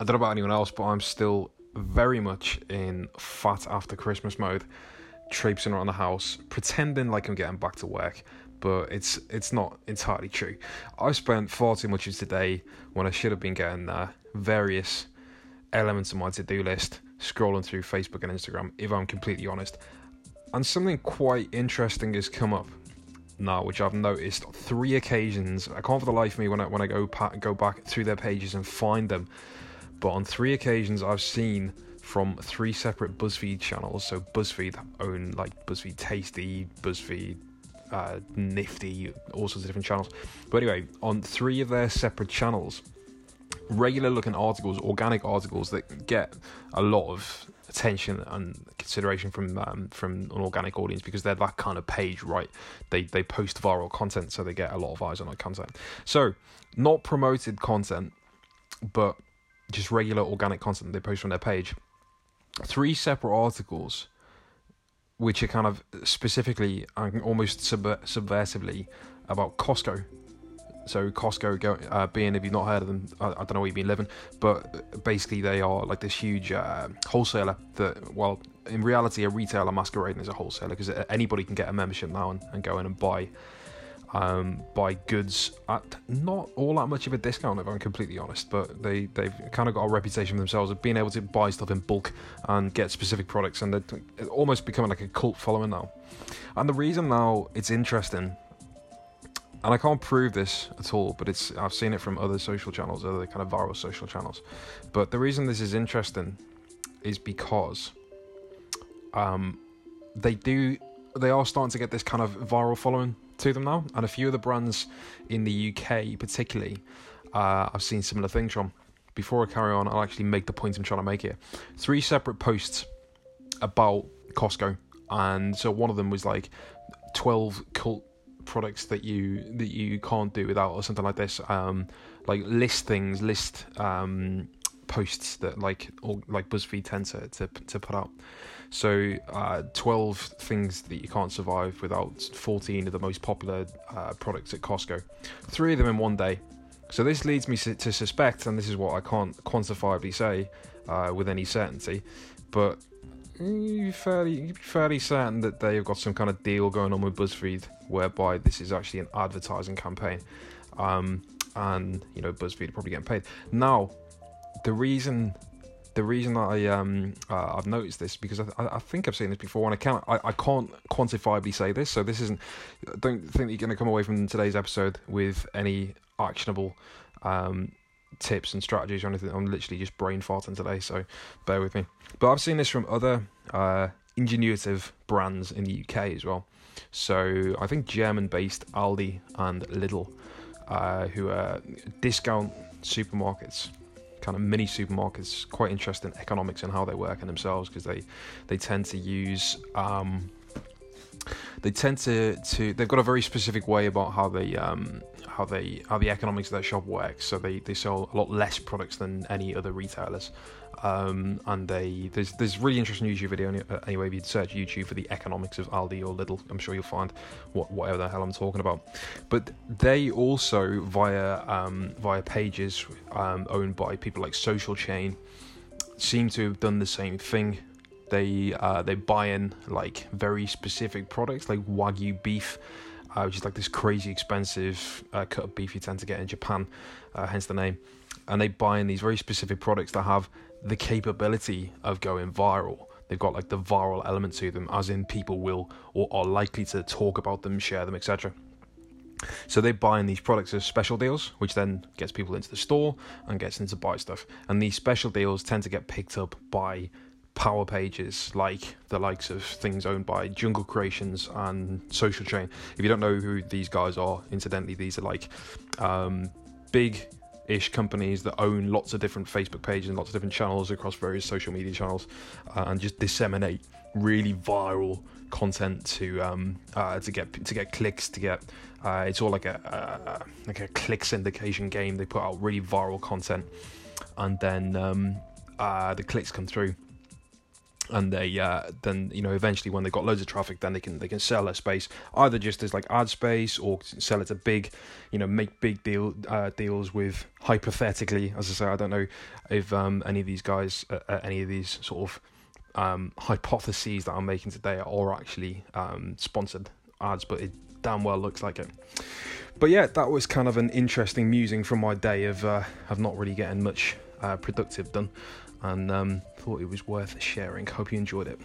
I don't know about anyone else, but I'm still very much in fat after Christmas mode, traipsing around the house, pretending like I'm getting back to work, but it's it's not entirely true. I've spent far too much of today when I should have been getting uh, various elements of my to-do list, scrolling through Facebook and Instagram. If I'm completely honest, and something quite interesting has come up now, which I've noticed three occasions. I can't for the life of me when I when I go pa- go back through their pages and find them but on three occasions I've seen from three separate BuzzFeed channels. So BuzzFeed own like BuzzFeed Tasty, BuzzFeed uh, Nifty, all sorts of different channels. But anyway, on three of their separate channels, regular looking articles, organic articles that get a lot of attention and consideration from um, from an organic audience because they're that kind of page, right? They they post viral content, so they get a lot of eyes on that content. So not promoted content, but just regular organic content they post on their page. Three separate articles, which are kind of specifically and almost sub- subversively about Costco. So Costco, go, uh, being if you've not heard of them, I, I, don't know where you've been living, but basically they are like this huge uh, wholesaler that, well, in reality, a retailer masquerading as a wholesaler because anybody can get a membership now and, and go in and buy um, buy goods at not all that much of a discount, if I'm completely honest. But they they've kind of got a reputation for themselves of being able to buy stuff in bulk and get specific products, and they're almost becoming like a cult following now. And the reason now it's interesting, and I can't prove this at all, but it's I've seen it from other social channels, other kind of viral social channels. But the reason this is interesting is because um, they do they are starting to get this kind of viral following to them now, and a few of the brands in the UK, particularly, uh, I've seen similar things from. Before I carry on, I'll actually make the point I'm trying to make here. Three separate posts about Costco, and so one of them was like 12 cult products that you that you can't do without, or something like this. Um, like list things, list um, posts that like or like BuzzFeed tend to to, to put out. So, uh, 12 things that you can't survive without 14 of the most popular uh, products at Costco. Three of them in one day. So, this leads me to suspect, and this is what I can't quantifiably say uh, with any certainty, but you're fairly, fairly certain that they've got some kind of deal going on with BuzzFeed whereby this is actually an advertising campaign. Um, and, you know, BuzzFeed are probably getting paid. Now, the reason the reason I um uh, I've noticed this because I, I, think I've seen this before and I can't I, I can't quantifiably say this so this isn't don't think you're going to come away from today's episode with any actionable um tips and strategies or anything. I'm literally just brain farting today so bear with me. But I've seen this from other uh ingenuitive brands in the UK as well. So I think German based Aldi and Lidl uh, who are discount supermarkets kind of mini supermarkets quite interesting economics and how they work in themselves because they they tend to use um, they tend to, to they've got a very specific way about how they um, how they how the economics of their shop works. So they, they sell a lot less products than any other retailers. Um, and they there's there's really interesting YouTube video anyway. If you search YouTube for the economics of Aldi or Lidl, I'm sure you'll find what whatever the hell I'm talking about. But they also via um, via pages um, owned by people like Social Chain seem to have done the same thing. They uh, they buy in like very specific products like wagyu beef. Uh, which is like this crazy expensive uh, cut of beef you tend to get in Japan, uh, hence the name. And they buy in these very specific products that have the capability of going viral. They've got like the viral element to them, as in people will or are likely to talk about them, share them, etc. So they buy in these products as special deals, which then gets people into the store and gets them to buy stuff. And these special deals tend to get picked up by power pages like the likes of things owned by Jungle Creations and Social Chain. If you don't know who these guys are, incidentally, these are like um, big ish companies that own lots of different Facebook pages and lots of different channels across various social media channels uh, and just disseminate really viral content to um, uh, to get to get clicks to get uh, it's all like a like a click syndication game. They put out really viral content and then um, uh, the clicks come through and they uh, then you know eventually when they got loads of traffic then they can they can sell their space either just as like ad space or sell it to big you know make big deal uh, deals with hypothetically as I say I don't know if um, any of these guys uh, uh any of these sort of um, hypotheses that I'm making today are actually um, sponsored ads but it damn well looks like it. But yeah that was kind of an interesting musing from my day of uh, of not really getting much uh, productive done and um, thought it was worth sharing. Hope you enjoyed it.